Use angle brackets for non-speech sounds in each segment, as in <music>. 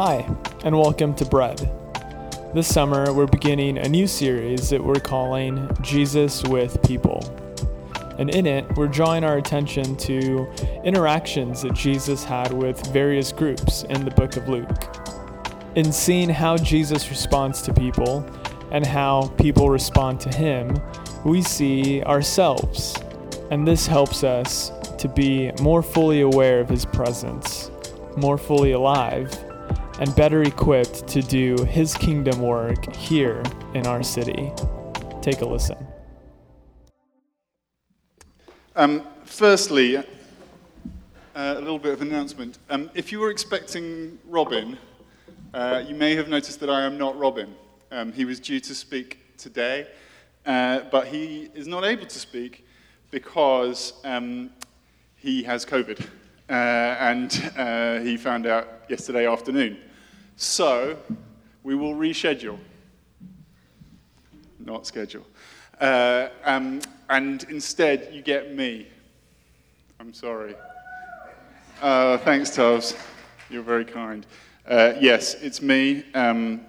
Hi, and welcome to Bread. This summer, we're beginning a new series that we're calling Jesus with People. And in it, we're drawing our attention to interactions that Jesus had with various groups in the book of Luke. In seeing how Jesus responds to people and how people respond to him, we see ourselves. And this helps us to be more fully aware of his presence, more fully alive, and better equipped to do his kingdom work here in our city. Take a listen. Um, firstly, uh, a little bit of announcement. Um, if you were expecting Robin, uh, you may have noticed that I am not Robin. Um, he was due to speak today, uh, but he is not able to speak because um, he has COVID. Uh, and uh, he found out yesterday afternoon. So we will reschedule, not schedule. Uh, um, and instead, you get me. I'm sorry. Uh, thanks, Tubbs. You're very kind. Uh, yes, it's me. Um,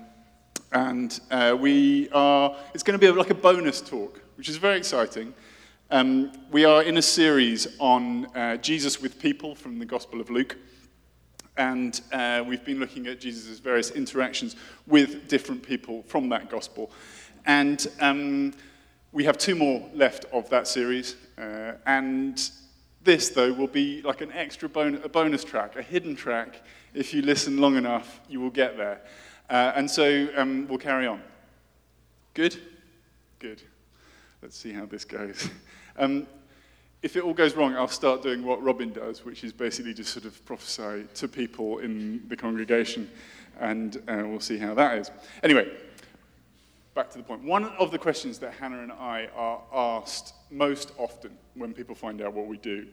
and uh, we are, it's going to be like a bonus talk, which is very exciting. Um, we are in a series on uh, Jesus with people from the Gospel of Luke. And uh, we've been looking at Jesus' various interactions with different people from that gospel. And um, we have two more left of that series. Uh, and this, though, will be like an extra bon- a bonus track, a hidden track. If you listen long enough, you will get there. Uh, and so um, we'll carry on. Good? Good. Let's see how this goes. <laughs> Um, if it all goes wrong, I'll start doing what Robin does, which is basically just sort of prophesy to people in the congregation, and uh, we'll see how that is. Anyway, back to the point. One of the questions that Hannah and I are asked most often when people find out what we do,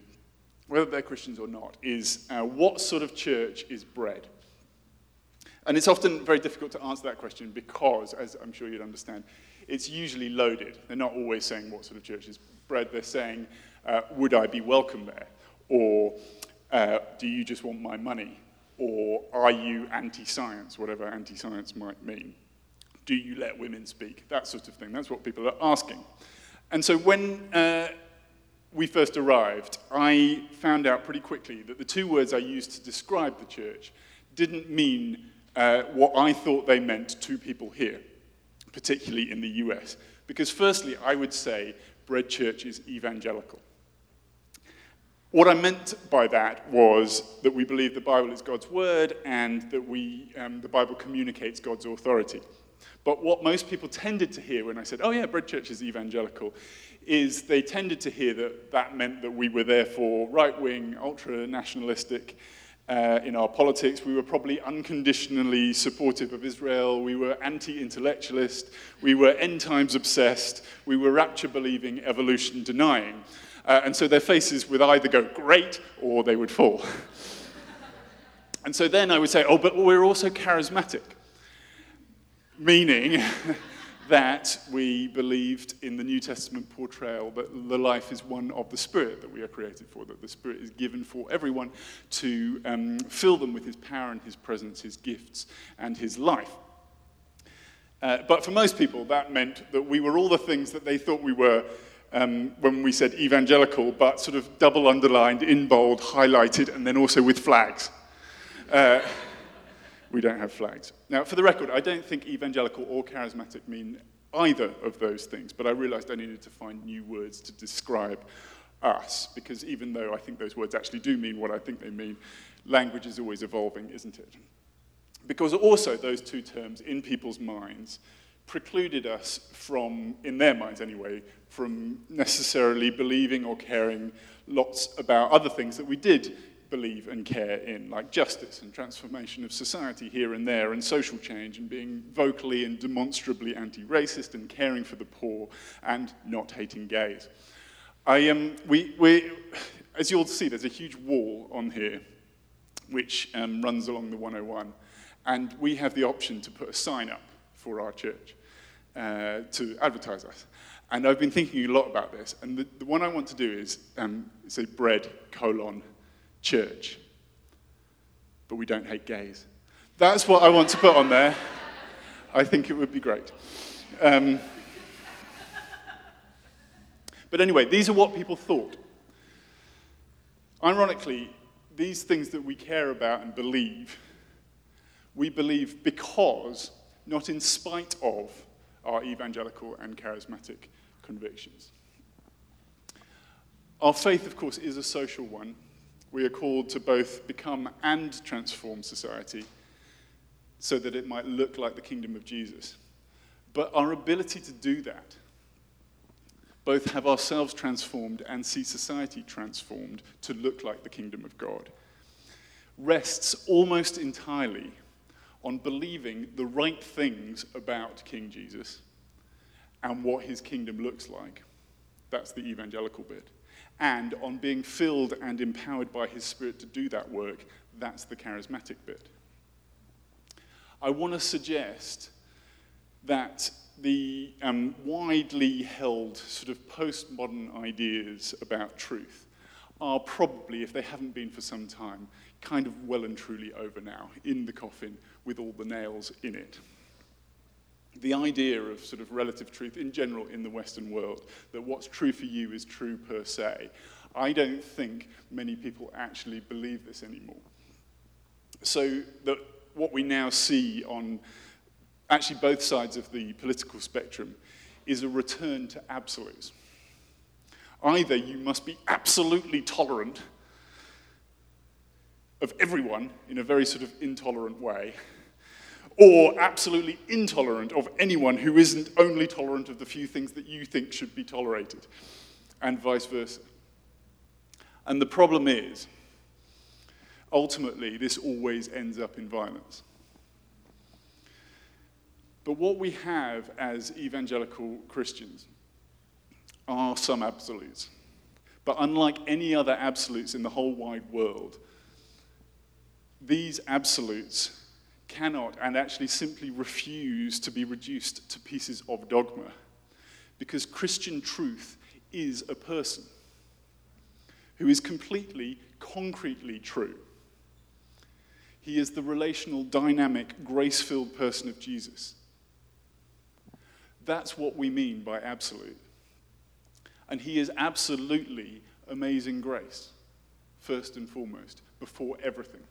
whether they're Christians or not, is uh, what sort of church is bread? And it's often very difficult to answer that question because, as I'm sure you'd understand, it's usually loaded. They're not always saying what sort of church is bread, they're saying, uh, would I be welcome there? Or uh, do you just want my money? Or are you anti science, whatever anti science might mean? Do you let women speak? That sort of thing. That's what people are asking. And so when uh, we first arrived, I found out pretty quickly that the two words I used to describe the church didn't mean uh, what I thought they meant to people here, particularly in the US. Because, firstly, I would say Bread Church is evangelical. What I meant by that was that we believe the Bible is God's word and that we, um, the Bible communicates God's authority. But what most people tended to hear when I said, oh, yeah, Bread Church is evangelical, is they tended to hear that that meant that we were therefore right wing, ultra nationalistic uh, in our politics. We were probably unconditionally supportive of Israel. We were anti intellectualist. We were end times obsessed. We were rapture believing, evolution denying. Uh, and so their faces would either go great or they would fall. and so then I would say, oh, but we're also charismatic, meaning <laughs> that we believed in the New Testament portrayal that the life is one of the Spirit that we are created for, that the Spirit is given for everyone to um, fill them with His power and His presence, His gifts, and His life. Uh, but for most people, that meant that we were all the things that they thought we were um, when we said evangelical, but sort of double underlined, in bold, highlighted, and then also with flags. Uh, we don't have flags. Now, for the record, I don't think evangelical or charismatic mean either of those things, but I realized I needed to find new words to describe us, because even though I think those words actually do mean what I think they mean, language is always evolving, isn't it? Because also, those two terms in people's minds precluded us from, in their minds anyway, from necessarily believing or caring lots about other things that we did believe and care in, like justice and transformation of society here and there, and social change, and being vocally and demonstrably anti racist, and caring for the poor, and not hating gays. I, um, we, we, as you'll see, there's a huge wall on here which um, runs along the 101, and we have the option to put a sign up for our church uh, to advertise us. And I've been thinking a lot about this, and the, the one I want to do is um, say bread colon church. But we don't hate gays. That's what I want to put on there. I think it would be great. Um, but anyway, these are what people thought. Ironically, these things that we care about and believe, we believe because, not in spite of, our evangelical and charismatic convictions. Our faith, of course, is a social one. We are called to both become and transform society so that it might look like the kingdom of Jesus. But our ability to do that, both have ourselves transformed and see society transformed to look like the kingdom of God, rests almost entirely on believing the right things about King Jesus and what his kingdom looks like. That's the evangelical bit. And on being filled and empowered by his spirit to do that work, that's the charismatic bit. I want to suggest that the um, widely held sort of postmodern ideas about truth are probably, if they haven't been for some time, kind of well and truly over now, in the coffin with all the nails in it. The idea of sort of relative truth in general in the Western world, that what's true for you is true per se, I don't think many people actually believe this anymore. So that what we now see on actually both sides of the political spectrum is a return to absolutes. Either you must be absolutely tolerant of everyone in a very sort of intolerant way, or absolutely intolerant of anyone who isn't only tolerant of the few things that you think should be tolerated, and vice versa. And the problem is, ultimately, this always ends up in violence. But what we have as evangelical Christians are some absolutes. But unlike any other absolutes in the whole wide world, these absolutes cannot and actually simply refuse to be reduced to pieces of dogma because Christian truth is a person who is completely, concretely true. He is the relational, dynamic, grace filled person of Jesus. That's what we mean by absolute. And he is absolutely amazing grace, first and foremost, before everything.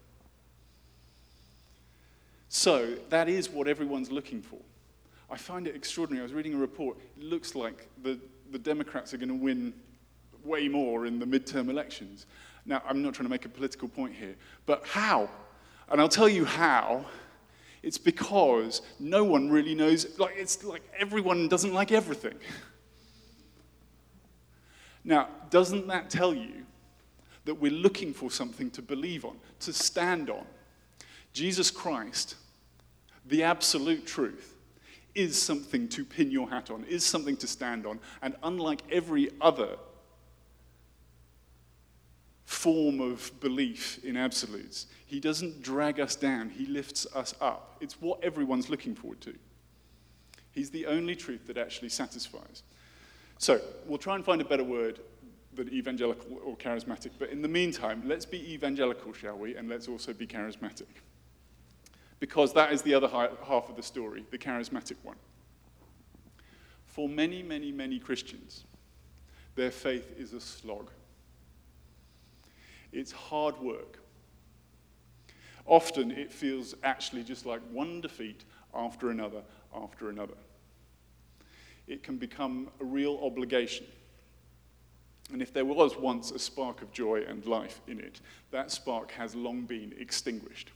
So that is what everyone's looking for. I find it extraordinary. I was reading a report. It looks like the, the Democrats are going to win way more in the midterm elections. Now, I'm not trying to make a political point here, but how? And I'll tell you how. It's because no one really knows, like, it's like everyone doesn't like everything. Now, doesn't that tell you that we're looking for something to believe on, to stand on? Jesus Christ, the absolute truth, is something to pin your hat on, is something to stand on. And unlike every other form of belief in absolutes. He doesn't drag us down, he lifts us up. It's what everyone's looking forward to. He's the only truth that actually satisfies. So, we'll try and find a better word than evangelical or charismatic, but in the meantime, let's be evangelical, shall we? And let's also be charismatic. Because that is the other half of the story, the charismatic one. For many, many, many Christians, their faith is a slog. It's hard work. Often it feels actually just like one defeat after another after another. It can become a real obligation. And if there was once a spark of joy and life in it, that spark has long been extinguished.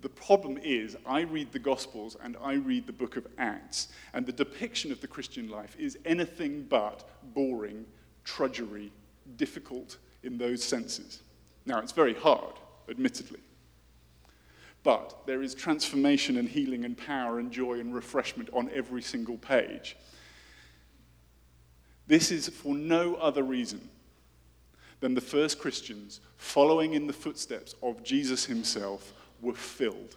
The problem is, I read the Gospels and I read the book of Acts, and the depiction of the Christian life is anything but boring, trudgery, difficult, in those senses. Now, it's very hard, admittedly. But there is transformation and healing and power and joy and refreshment on every single page. This is for no other reason than the first Christians, following in the footsteps of Jesus himself, were filled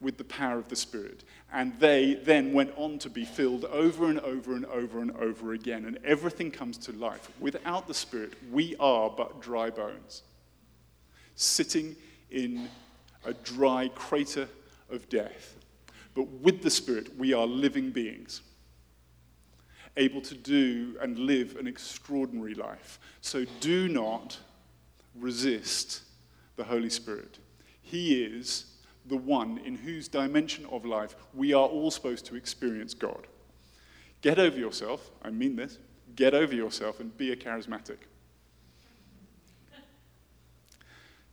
with the power of the Spirit. And they then went on to be filled over and over and over and over again. And everything comes to life. Without the Spirit, we are but dry bones, sitting in a dry crater of death. But with the Spirit, we are living beings, able to do and live an extraordinary life. So do not resist the Holy Spirit. He is the one in whose dimension of life we are all supposed to experience God. Get over yourself, I mean this, get over yourself and be a charismatic.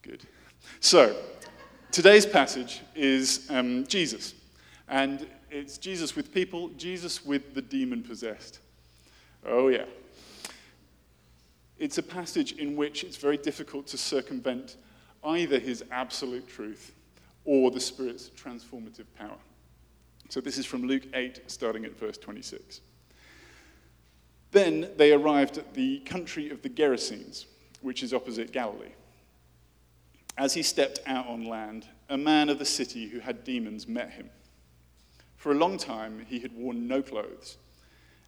Good. So, today's passage is um, Jesus. And it's Jesus with people, Jesus with the demon possessed. Oh, yeah. It's a passage in which it's very difficult to circumvent either his absolute truth or the Spirit's transformative power. So this is from Luke 8, starting at verse 26. Then they arrived at the country of the Gerasenes, which is opposite Galilee. As he stepped out on land, a man of the city who had demons met him. For a long time, he had worn no clothes,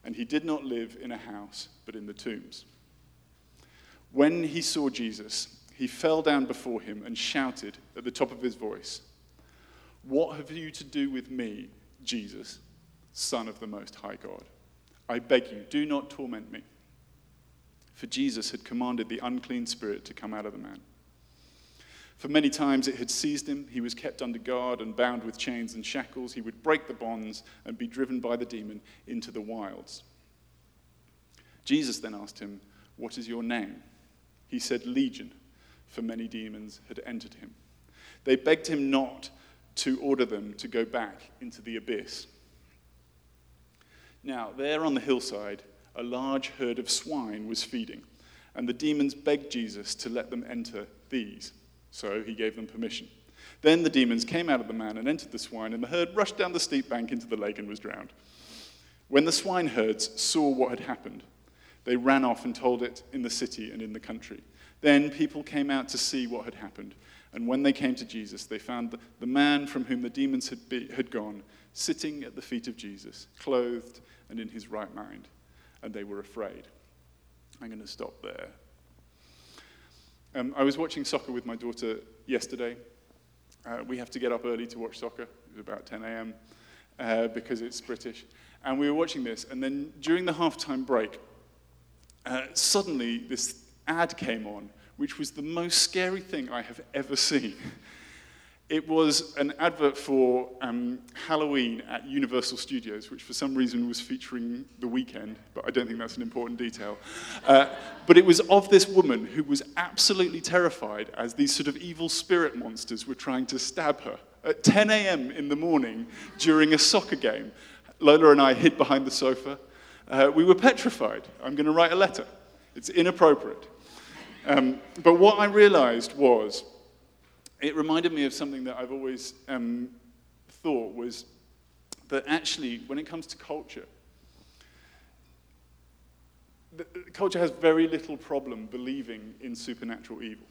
and he did not live in a house, but in the tombs. When he saw Jesus, he fell down before him and shouted at the top of his voice, What have you to do with me, Jesus, Son of the Most High God? I beg you, do not torment me. For Jesus had commanded the unclean spirit to come out of the man. For many times it had seized him. He was kept under guard and bound with chains and shackles. He would break the bonds and be driven by the demon into the wilds. Jesus then asked him, What is your name? He said, Legion for many demons had entered him. They begged him not to order them to go back into the abyss. Now, there on the hillside, a large herd of swine was feeding, and the demons begged Jesus to let them enter these. So he gave them permission. Then the demons came out of the man and entered the swine, and the herd rushed down the steep bank into the lake and was drowned. When the swineherds saw what had happened, they ran off and told it in the city and in the country. Then people came out to see what had happened. And when they came to Jesus, they found the man from whom the demons had, be, had gone sitting at the feet of Jesus, clothed and in his right mind. And they were afraid. I'm going to stop there. Um, I was watching soccer with my daughter yesterday. Uh, we have to get up early to watch soccer. It was about 10 a.m. Uh, because it's British. And we were watching this, and then during the halftime break, uh, suddenly this ad came on, which was the most scary thing I have ever seen. It was an advert for um, Halloween at Universal Studios, which for some reason was featuring The Weeknd, but I don't think that's an important detail. Uh, but it was of this woman who was absolutely terrified as these sort of evil spirit monsters were trying to stab her at 10 a.m. in the morning during a soccer game. Lola and I hid behind the sofa. Uh, we were petrified. I'm going to write a letter. It's inappropriate. Um, but what I realized was, it reminded me of something that I've always um, thought was that actually, when it comes to culture, culture has very little problem believing in supernatural evil.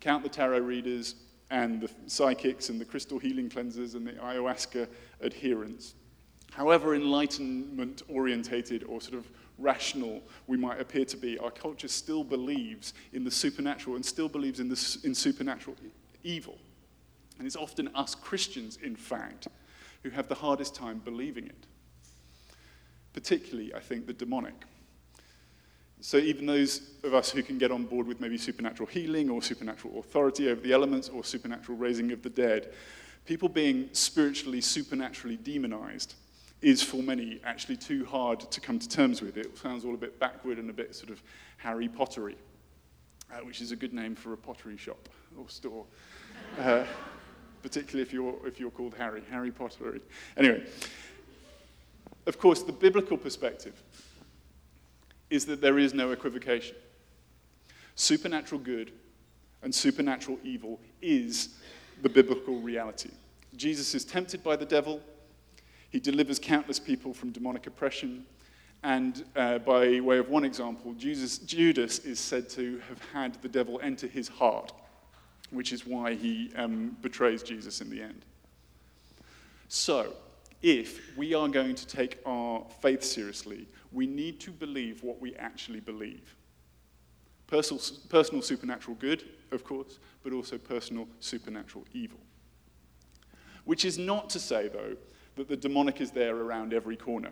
Count the tarot readers and the psychics and the crystal healing cleansers and the ayahuasca adherents. However, enlightenment orientated or sort of rational we might appear to be, our culture still believes in the supernatural and still believes in, the, in supernatural evil. And it's often us Christians, in fact, who have the hardest time believing it. Particularly, I think, the demonic. So, even those of us who can get on board with maybe supernatural healing or supernatural authority over the elements or supernatural raising of the dead, people being spiritually, supernaturally demonized is for many actually too hard to come to terms with. It sounds all a bit backward and a bit sort of Harry Pottery, uh, which is a good name for a pottery shop or store, uh, <laughs> particularly if you're, if you're called Harry, Harry Pottery. Anyway, of course, the biblical perspective is that there is no equivocation. Supernatural good and supernatural evil is the biblical reality. Jesus is tempted by the devil he delivers countless people from demonic oppression. And uh, by way of one example, Jesus, Judas is said to have had the devil enter his heart, which is why he um, betrays Jesus in the end. So, if we are going to take our faith seriously, we need to believe what we actually believe. Personal, personal supernatural good, of course, but also personal supernatural evil. Which is not to say, though, that the demonic is there around every corner.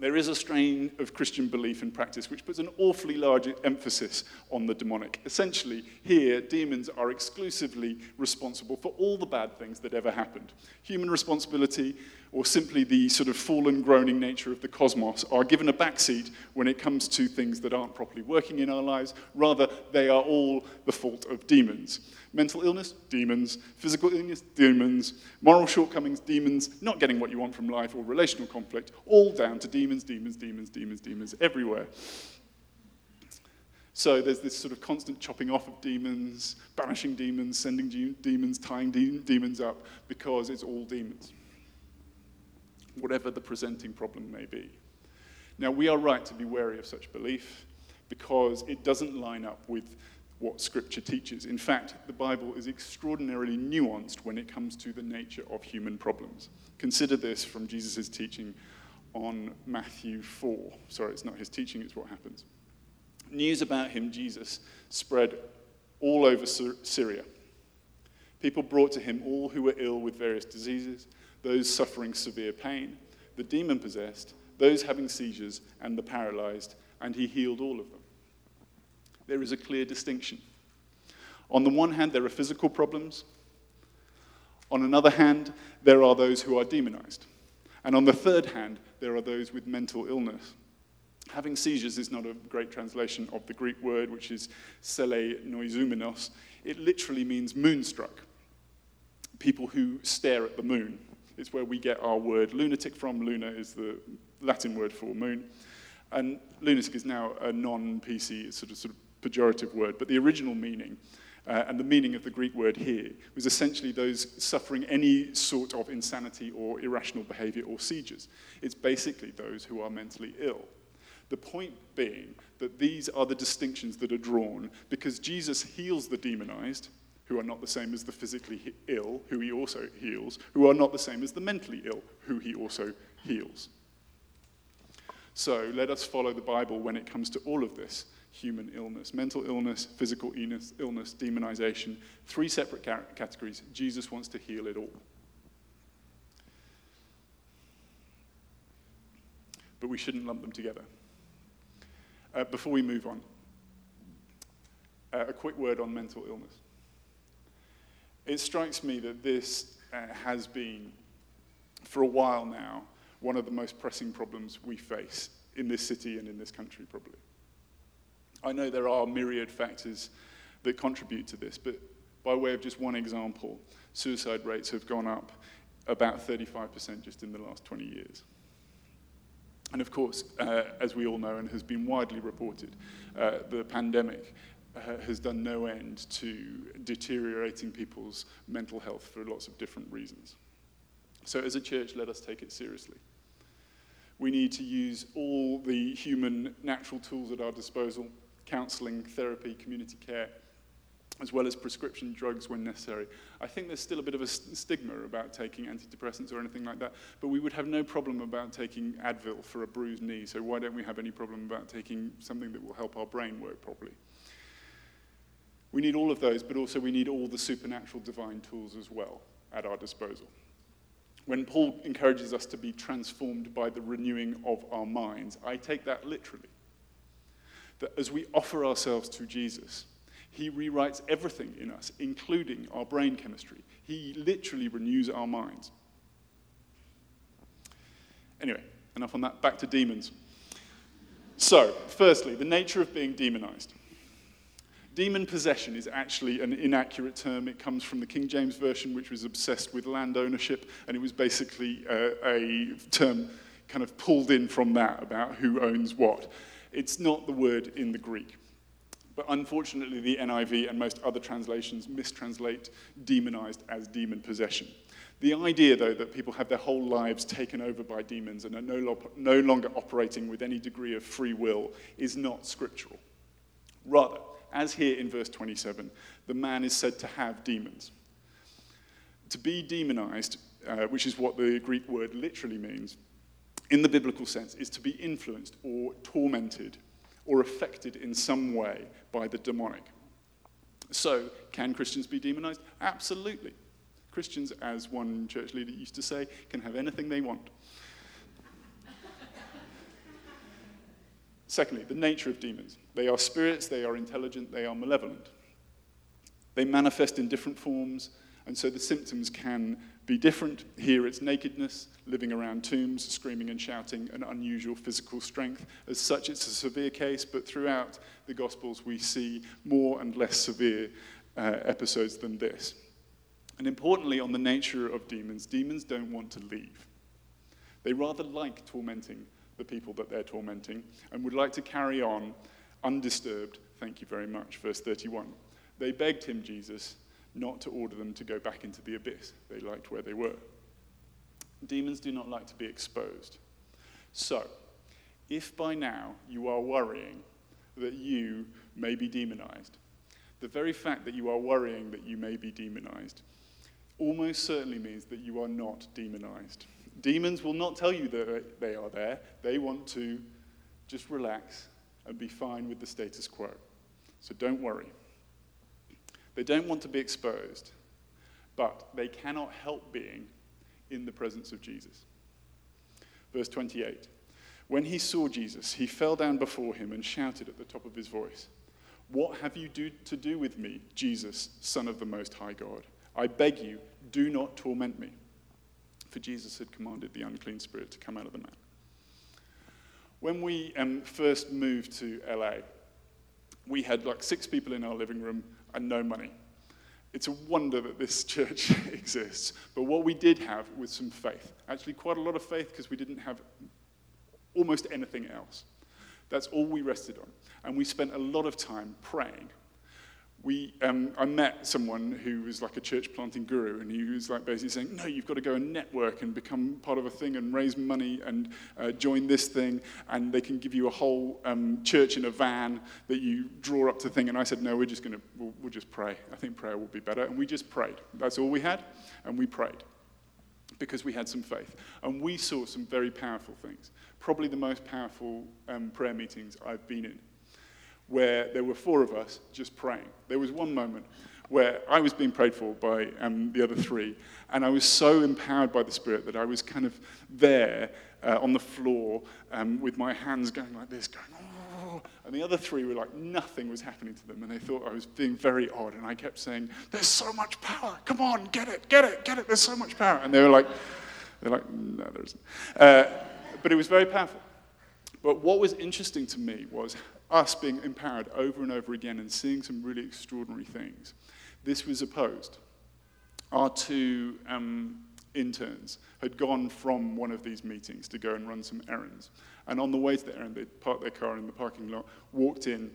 There is a strain of Christian belief and practice which puts an awfully large emphasis on the demonic. Essentially, here, demons are exclusively responsible for all the bad things that ever happened. Human responsibility, or simply the sort of fallen, groaning nature of the cosmos, are given a backseat when it comes to things that aren't properly working in our lives. Rather, they are all the fault of demons. Mental illness, demons. Physical illness, demons. Moral shortcomings, demons. Not getting what you want from life or relational conflict, all down to demons, demons, demons, demons, demons everywhere. So there's this sort of constant chopping off of demons, banishing demons, sending demons, tying de- demons up, because it's all demons, whatever the presenting problem may be. Now, we are right to be wary of such belief because it doesn't line up with what Scripture teaches. In fact, the Bible is extraordinarily nuanced when it comes to the nature of human problems. Consider this from Jesus' teaching on Matthew 4. Sorry, it's not his teaching, it's what happens. News about him, Jesus, spread all over Syria. People brought to him all who were ill with various diseases, those suffering severe pain, the demon possessed, those having seizures, and the paralyzed, and he healed all of them there is a clear distinction. On the one hand, there are physical problems. On another hand, there are those who are demonized. And on the third hand, there are those with mental illness. Having seizures is not a great translation of the Greek word, which is selenoizoumenos. It literally means moonstruck, people who stare at the moon. It's where we get our word lunatic from. Luna is the Latin word for moon. And lunatic is now a non PC, sort of, sort of pejorative word, but the original meaning uh, and the meaning of the Greek word here was essentially those suffering any sort of insanity or irrational behavior or seizures. It's basically those who are mentally ill. The point being that these are the distinctions that are drawn because Jesus heals the demonized, who are not the same as the physically ill, who he also heals, who are not the same as the mentally ill, who he also heals. So let us follow the Bible when it comes to all of this human illness mental illness, physical illness, illness demonization. Three separate categories. Jesus wants to heal it all. But we shouldn't lump them together. Uh, before we move on, uh, a quick word on mental illness. It strikes me that this uh, has been, for a while now, one of the most pressing problems we face in this city and in this country, probably. I know there are myriad factors that contribute to this, but by way of just one example, suicide rates have gone up about 35% just in the last 20 years. And of course, uh, as we all know and has been widely reported, uh, the pandemic uh, has done no end to deteriorating people's mental health for lots of different reasons. So, as a church, let us take it seriously. We need to use all the human natural tools at our disposal counselling, therapy, community care, as well as prescription drugs when necessary. I think there's still a bit of a stigma about taking antidepressants or anything like that, but we would have no problem about taking Advil for a bruised knee, so why don't we have any problem about taking something that will help our brain work properly? We need all of those, but also we need all the supernatural divine tools as well at our disposal. When Paul encourages us to be transformed by the renewing of our minds, I take that literally that as we offer ourselves to Jesus, he rewrites everything in us, including our brain chemistry. He literally renews our minds. Anyway, enough on that. Back to demons. So, firstly, the nature of being demonized. Demon possession is actually an inaccurate term. It comes from the King James Version, which was obsessed with land ownership, and it was basically uh, a term kind of pulled in from that about who owns what. It's not the word in the Greek. But unfortunately, the NIV and most other translations mistranslate demonized as demon possession. The idea, though, that people have their whole lives taken over by demons and are no, lo- no longer operating with any degree of free will is not scriptural. Rather, as here in verse 27, the man is said to have demons. To be demonized, uh, which is what the Greek word literally means, in the biblical sense, is to be influenced or tormented or affected in some way by the demonic. So, can Christians be demonized? Absolutely. Christians, as one church leader used to say, can have anything they want. Secondly, the nature of demons. They are spirits, they are intelligent, they are malevolent. They manifest in different forms, and so the symptoms can be different. Here it's nakedness, living around tombs, screaming and shouting, and unusual physical strength. As such, it's a severe case, but throughout the Gospels, we see more and less severe uh, episodes than this. And importantly, on the nature of demons, demons don't want to leave. They rather like tormenting the people that they're tormenting and would like to carry on undisturbed. Thank you very much. Verse 31. They begged him, Jesus, not to order them to go back into the abyss. They liked where they were. Demons do not like to be exposed. So, if by now you are worrying that you may be demonized, the very fact that you are worrying that you may be demonized almost certainly means that you are not demonized. Demons will not tell you that they are there, they want to just relax and be fine with the status quo. So don't worry. They don't want to be exposed, but they cannot help being in the presence of Jesus. Verse 28 When he saw Jesus, he fell down before him and shouted at the top of his voice, What have you do to do with me, Jesus, Son of the Most High God? I beg you, do not torment me. For Jesus had commanded the unclean spirit to come out of the man. When we um, first moved to LA, we had like six people in our living room and no money. It's a wonder that this <laughs> church exists. But what we did have was some faith. Actually, quite a lot of faith because we didn't have almost anything else. That's all we rested on. And we spent a lot of time praying we, um, I met someone who was like a church planting guru, and he was like basically saying, No, you've got to go and network and become part of a thing and raise money and uh, join this thing, and they can give you a whole um, church in a van that you draw up to thing. And I said, No, we're just going to, we'll, we'll just pray. I think prayer will be better. And we just prayed. That's all we had, and we prayed because we had some faith. And we saw some very powerful things. Probably the most powerful um, prayer meetings I've been in where there were four of us just praying. There was one moment where I was being prayed for by um, the other three, and I was so empowered by the Spirit that I was kind of there uh, on the floor um, with my hands going like this, going, oh, and the other three were like, nothing was happening to them, and they thought I was being very odd, and I kept saying, there's so much power, come on, get it, get it, get it, there's so much power, and they were like, they're like, no, there isn't. Uh, but it was very powerful. But what was interesting to me was us being empowered over and over again and seeing some really extraordinary things. This was opposed. Our two um, interns had gone from one of these meetings to go and run some errands. And on the way to the errand, they parked their car in the parking lot, walked in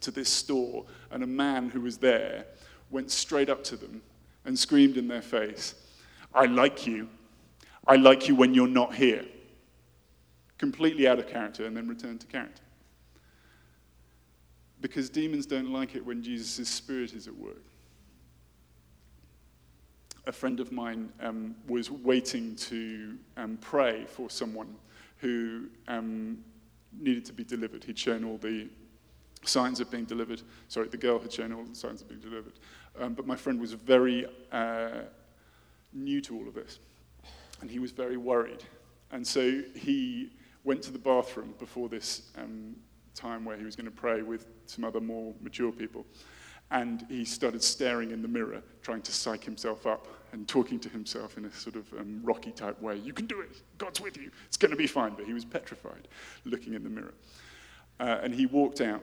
to this store, and a man who was there went straight up to them and screamed in their face, I like you. I like you when you're not here. Completely out of character, and then returned to character because demons don't like it when Jesus' spirit is at work. A friend of mine um, was waiting to um, pray for someone who um, needed to be delivered. He'd shown all the signs of being delivered. Sorry, the girl had shown all the signs of being delivered. Um, but my friend was very uh, new to all of this, and he was very worried. And so he went to the bathroom before this um, time where he was going to pray with some other more mature people. And he started staring in the mirror, trying to psych himself up and talking to himself in a sort of um, rocky type way. You can do it. God's with you. It's going to be fine. But he was petrified, looking in the mirror. Uh, and he walked out,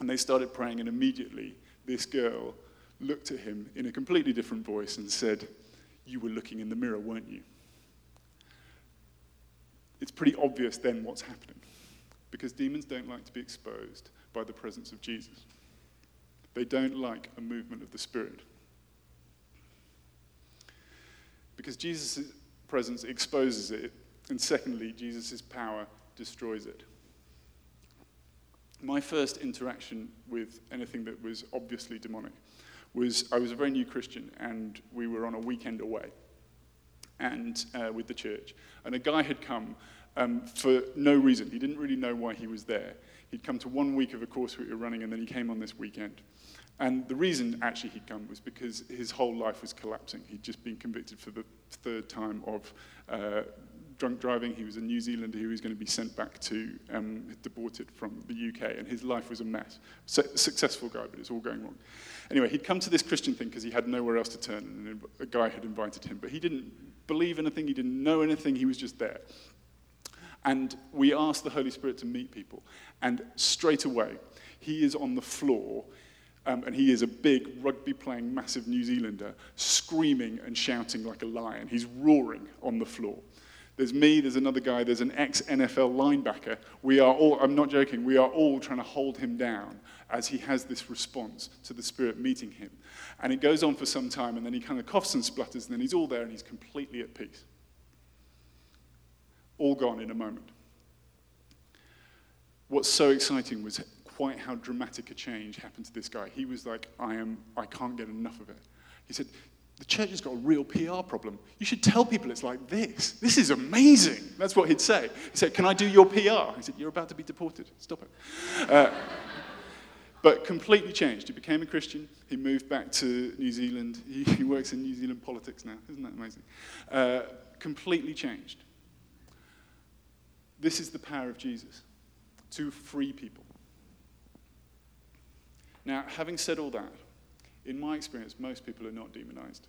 and they started praying, and immediately this girl looked at him in a completely different voice and said, You were looking in the mirror, weren't you? It's pretty obvious then what's happening because demons don't like to be exposed by the presence of Jesus. They don't like a movement of the Spirit. Because Jesus' presence exposes it, and secondly, Jesus' power destroys it. My first interaction with anything that was obviously demonic was I was a very new Christian, and we were on a weekend away and uh, with the church. And a guy had come um, for no reason. He didn't really know why he was there. He'd come to one week of a course we were running, and then he came on this weekend. And the reason actually he'd come was because his whole life was collapsing. He'd just been convicted for the third time of uh, drunk driving. He was a New Zealander who was going to be sent back to, um, deported from the UK, and his life was a mess. So, successful guy, but it's all going wrong. Anyway, he'd come to this Christian thing because he had nowhere else to turn, and a guy had invited him. But he didn't believe anything, he didn't know anything, he was just there. And we asked the Holy Spirit to meet people, and straight away, he is on the floor um, and he is a big rugby playing massive New Zealander, screaming and shouting like a lion. He's roaring on the floor. There's me, there's another guy, there's an ex NFL linebacker. We are all, I'm not joking, we are all trying to hold him down as he has this response to the Spirit meeting him. And it goes on for some time, and then he kind of coughs and splutters, and then he's all there and he's completely at peace. All gone in a moment. What's so exciting was quite how dramatic a change happened to this guy. He was like, I am, I can't get enough of it. He said, the church has got a real PR problem. You should tell people it's like this. This is amazing. That's what he'd say. He said, Can I do your PR? He said, You're about to be deported. Stop it. Uh, but completely changed. He became a Christian. He moved back to New Zealand. He, he works in New Zealand politics now. Isn't that amazing? Uh, completely changed. This is the power of Jesus to free people. Now, having said all that, in my experience, most people are not demonized.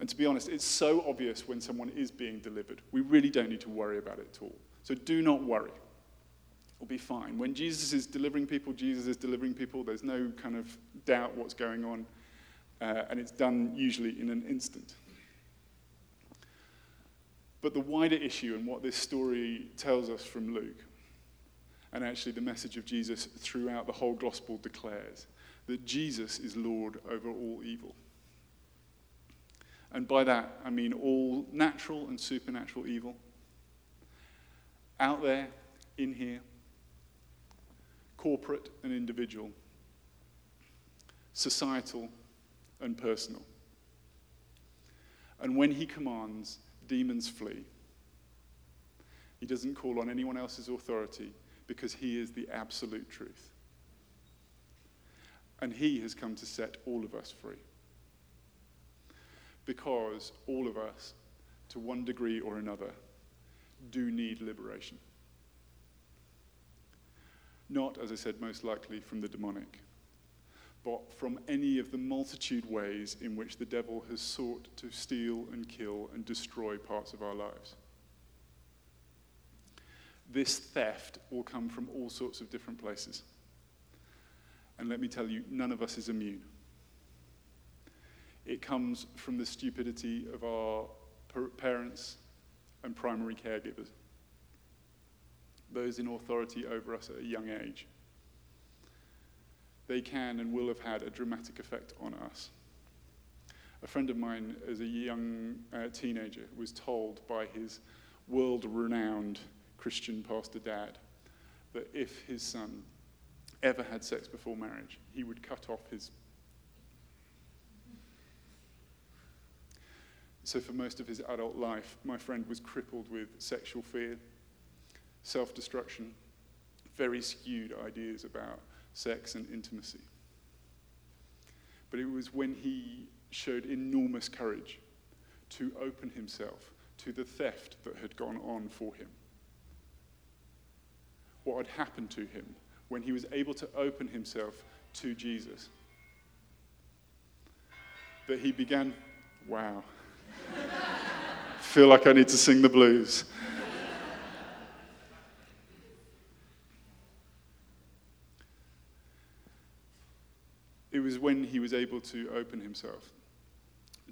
And to be honest, it's so obvious when someone is being delivered. We really don't need to worry about it at all. So do not worry. It'll be fine. When Jesus is delivering people, Jesus is delivering people. There's no kind of doubt what's going on. Uh, and it's done usually in an instant. But the wider issue and what this story tells us from Luke and actually, the message of Jesus throughout the whole gospel declares that Jesus is Lord over all evil. And by that, I mean all natural and supernatural evil. Out there, in here, corporate and individual, societal and personal. And when he commands, demons flee. He doesn't call on anyone else's authority because he is the absolute truth. And he has come to set all of us free. Because all of us, to one degree or another, do need liberation. Not, as I said, most likely from the demonic, but from any of the multitude ways in which the devil has sought to steal and kill and destroy parts of our lives this theft will come from all sorts of different places. And let me tell you, none of us is immune. It comes from the stupidity of our parents and primary caregivers, those in authority over us at a young age. They can and will have had a dramatic effect on us. A friend of mine, as a young uh, teenager, was told by his world renowned Christian pastor dad that if his son ever had sex before marriage, he would cut off his. So, for most of his adult life, my friend was crippled with sexual fear, self destruction, very skewed ideas about sex and intimacy. But it was when he showed enormous courage to open himself to the theft that had gone on for him what had happened to him when he was able to open himself to Jesus. That he began, wow, <laughs> feel like I need to sing the blues. Was when he was able to open himself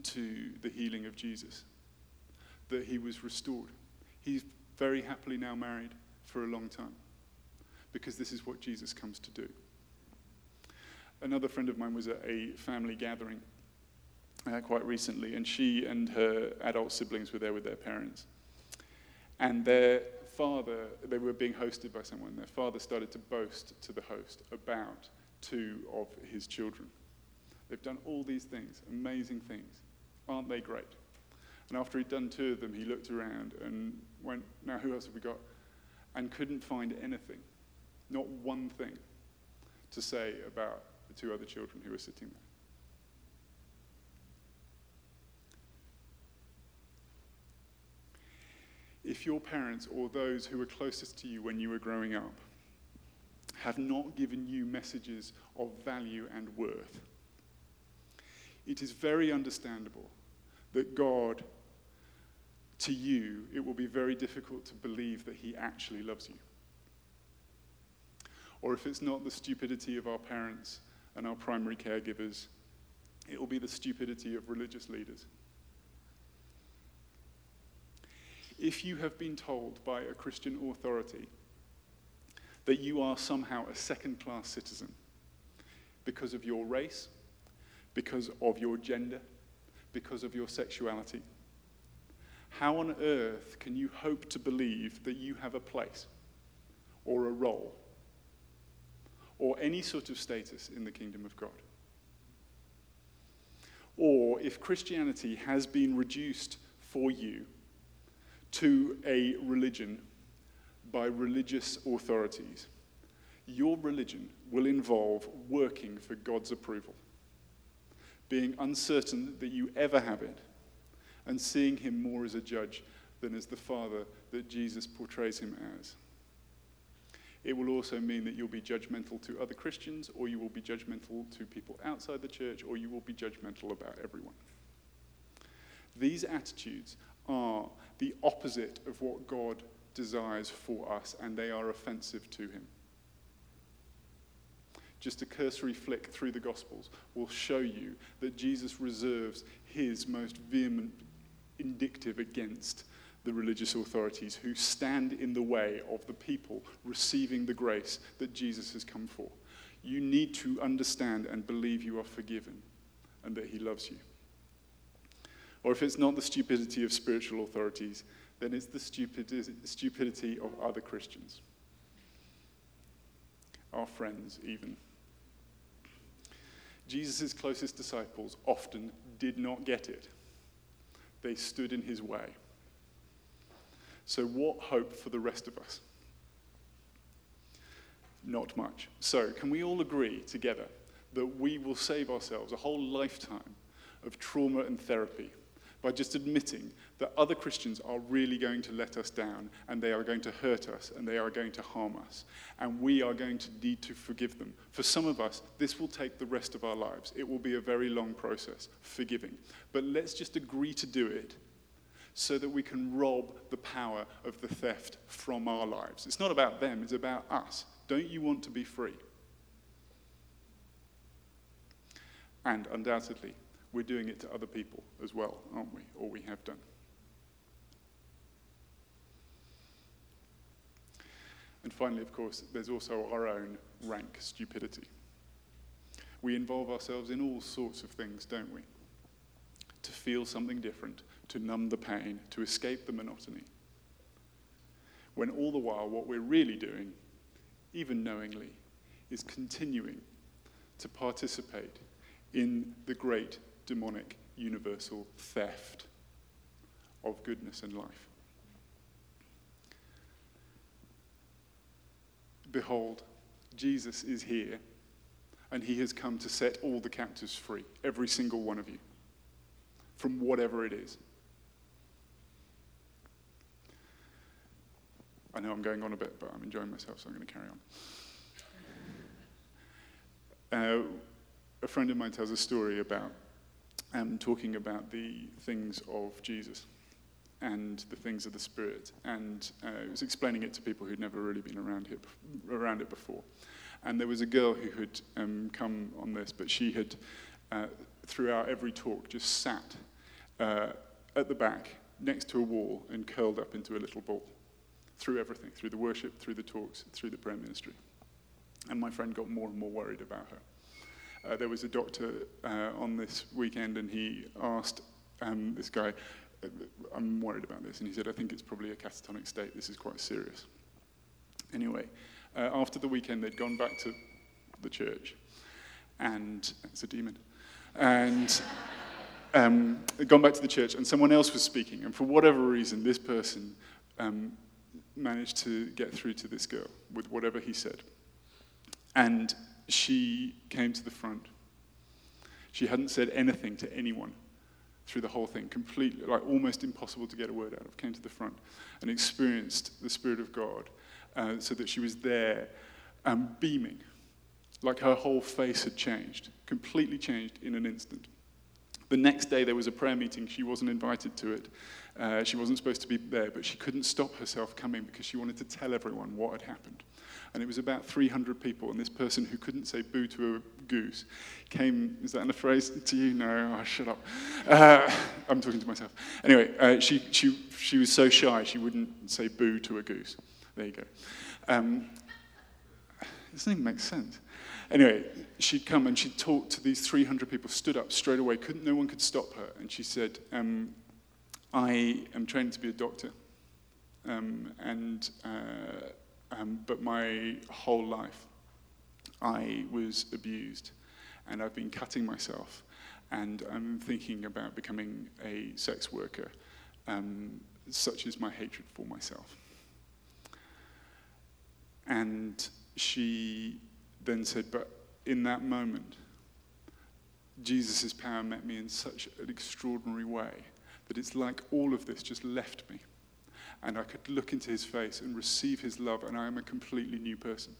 to the healing of Jesus that he was restored. He's very happily now married for a long time because this is what Jesus comes to do. Another friend of mine was at a family gathering uh, quite recently, and she and her adult siblings were there with their parents. And their father, they were being hosted by someone, their father started to boast to the host about two of his children. They've done all these things, amazing things. Aren't they great? And after he'd done two of them, he looked around and went, Now, who else have we got? And couldn't find anything Not one thing to say about the two other children who were sitting there. If your parents or those who were closest to you when you were growing up have not given you messages of value and worth, it is very understandable that God, to you, it will be very difficult to believe that He actually loves you. Or if it's not the stupidity of our parents and our primary caregivers, it will be the stupidity of religious leaders. If you have been told by a Christian authority that you are somehow a second class citizen because of your race, because of your gender, because of your sexuality, how on earth can you hope to believe that you have a place or a role or any sort of status in the kingdom of God? Or if Christianity has been reduced for you to a religion by religious authorities, your religion will involve working for God's approval, being uncertain that you ever have it, and seeing Him more as a judge than as the Father that Jesus portrays Him as. It will also mean that you'll be judgmental to other Christians, or you will be judgmental to people outside the church, or you will be judgmental about everyone. These attitudes are the opposite of what God desires for us, and they are offensive to Him. Just a cursory flick through the Gospels will show you that Jesus reserves his most vehement indictive against the religious authorities who stand in the way of the people receiving the grace that Jesus has come for. You need to understand and believe you are forgiven and that he loves you. Or if it's not the stupidity of spiritual authorities, then it's the stupidity of other Christians, our friends, even. Jesus' closest disciples often did not get it, they stood in his way. So, what hope for the rest of us? Not much. So, can we all agree together that we will save ourselves a whole lifetime of trauma and therapy by just admitting that other Christians are really going to let us down and they are going to hurt us and they are going to harm us. And we are going to need to forgive them. For some of us, this will take the rest of our lives. It will be a very long process, forgiving. But let's just agree to do it so that we can rob the power of the theft from our lives. It's not about them, it's about us. Don't you want to be free? And undoubtedly, we're doing it to other people as well, aren't we? Or we have done. And finally, of course, there's also our own rank stupidity. We involve ourselves in all sorts of things, don't we? To feel something different, to numb the pain, to escape the monotony. When all the while, what we're really doing, even knowingly, is continuing to participate in the great demonic, universal theft of goodness and life. Behold, Jesus is here, and he has come to set all the captives free, every single one of you, from whatever it is. I know I'm going on a bit, but I'm enjoying myself, so I'm going to carry on. Uh, a friend of mine tells a story about um, talking about the things of Jesus and the things of the Spirit, and uh, it was explaining it to people who'd never really been around it, around it before. And there was a girl who had um, come on this, but she had, uh, throughout every talk, just sat uh, at the back next to a wall and curled up into a little ball through everything, through the worship, through the talks, through the prayer ministry. And my friend got more and more worried about her. Uh, there was a doctor uh, on this weekend, and he asked um, this guy, uh, I'm worried about this. And he said, I think it's probably a catatonic state. This is quite serious. Anyway, uh, after the weekend, they'd gone back to the church, and it's a demon. And um, gone back to the church, and someone else was speaking. And for whatever reason, this person um, managed to get through to this girl with whatever he said. And she came to the front. She hadn't said anything to anyone through the whole thing, completely, like almost impossible to get a word out of, came to the front and experienced the Spirit of God uh, so that she was there um, beaming, like her whole face had changed, completely changed in an instant. The next day there was a prayer meeting. She wasn't invited to it. Uh, she wasn't supposed to be there, but she couldn't stop herself coming because she wanted to tell everyone what had happened. And it was about 300 people, and this person who couldn't say boo to a goose came. Is that in a phrase to you? No, oh, shut up. Uh, I'm talking to myself. Anyway, uh, she, she, she was so shy she wouldn't say boo to a goose. There you go. Um, doesn't even make sense. Anyway, she'd come and she'd talk to these 300 people, stood up straight away, couldn't, no one could stop her. And she said, um, I am trained to be a doctor, um, and, uh, um, but my whole life I was abused, and I've been cutting myself, and I'm thinking about becoming a sex worker. Um, such is my hatred for myself. And she then said, But in that moment, Jesus' power met me in such an extraordinary way that it's like all of this just left me. And I could look into his face and receive his love, and I am a completely new person.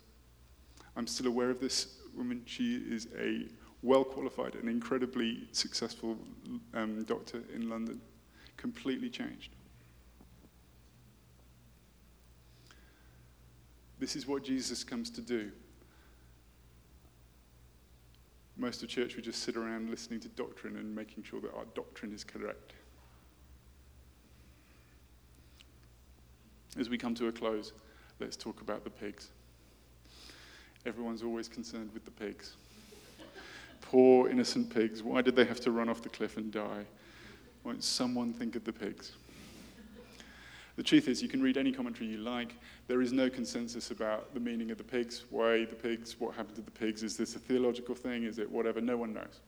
I'm still aware of this woman. She is a well qualified and incredibly successful um, doctor in London, completely changed. This is what Jesus comes to do. Most of church, we just sit around listening to doctrine and making sure that our doctrine is correct. As we come to a close, let's talk about the pigs. Everyone's always concerned with the pigs. Poor innocent pigs. Why did they have to run off the cliff and die? Won't someone think of the pigs? The truth is, you can read any commentary you like. There is no consensus about the meaning of the pigs, why the pigs, what happened to the pigs. Is this a theological thing? Is it whatever? No one knows.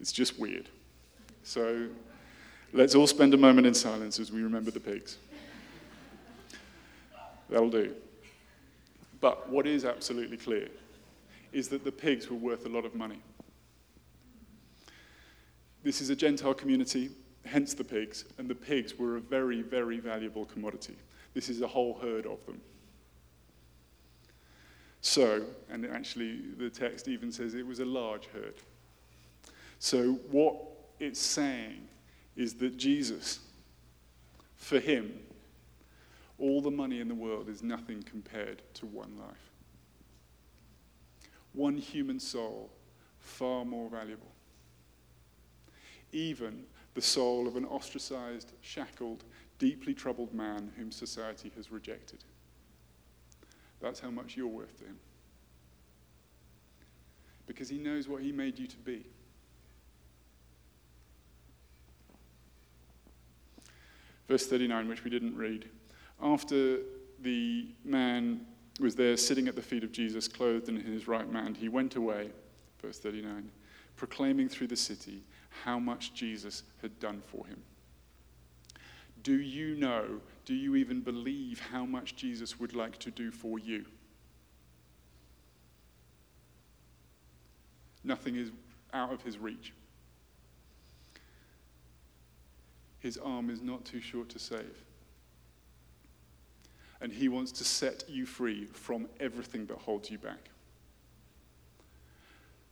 It's just weird. So let's all spend a moment in silence as we remember the pigs. That'll do. But what is absolutely clear is that the pigs were worth a lot of money. This is a Gentile community hence the pigs, and the pigs were a very, very valuable commodity. This is a whole herd of them. So, and actually the text even says it was a large herd. So, what it's saying is that Jesus, for him, all the money in the world is nothing compared to one life. One human soul, far more valuable. Even the soul of an ostracized, shackled, deeply troubled man whom society has rejected. That's how much you're worth to him. Because he knows what he made you to be. Verse 39, which we didn't read. After the man was there sitting at the feet of Jesus, clothed in his right mind, he went away, verse 39, proclaiming through the city how much Jesus had done for him. Do you know, do you even believe how much Jesus would like to do for you? Nothing is out of his reach. His arm is not too short to save. And he wants to set you free from everything that holds you back.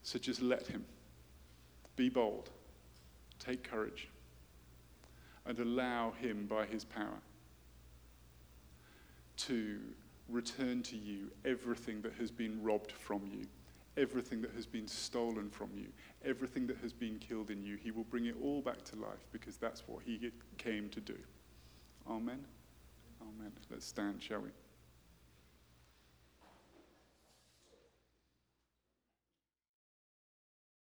So just let him. Be bold. Take courage and allow Him by His power to return to you everything that has been robbed from you, everything that has been stolen from you, everything that has been killed in you. He will bring it all back to life because that's what He came to do. Amen. Amen. Let's stand, shall we?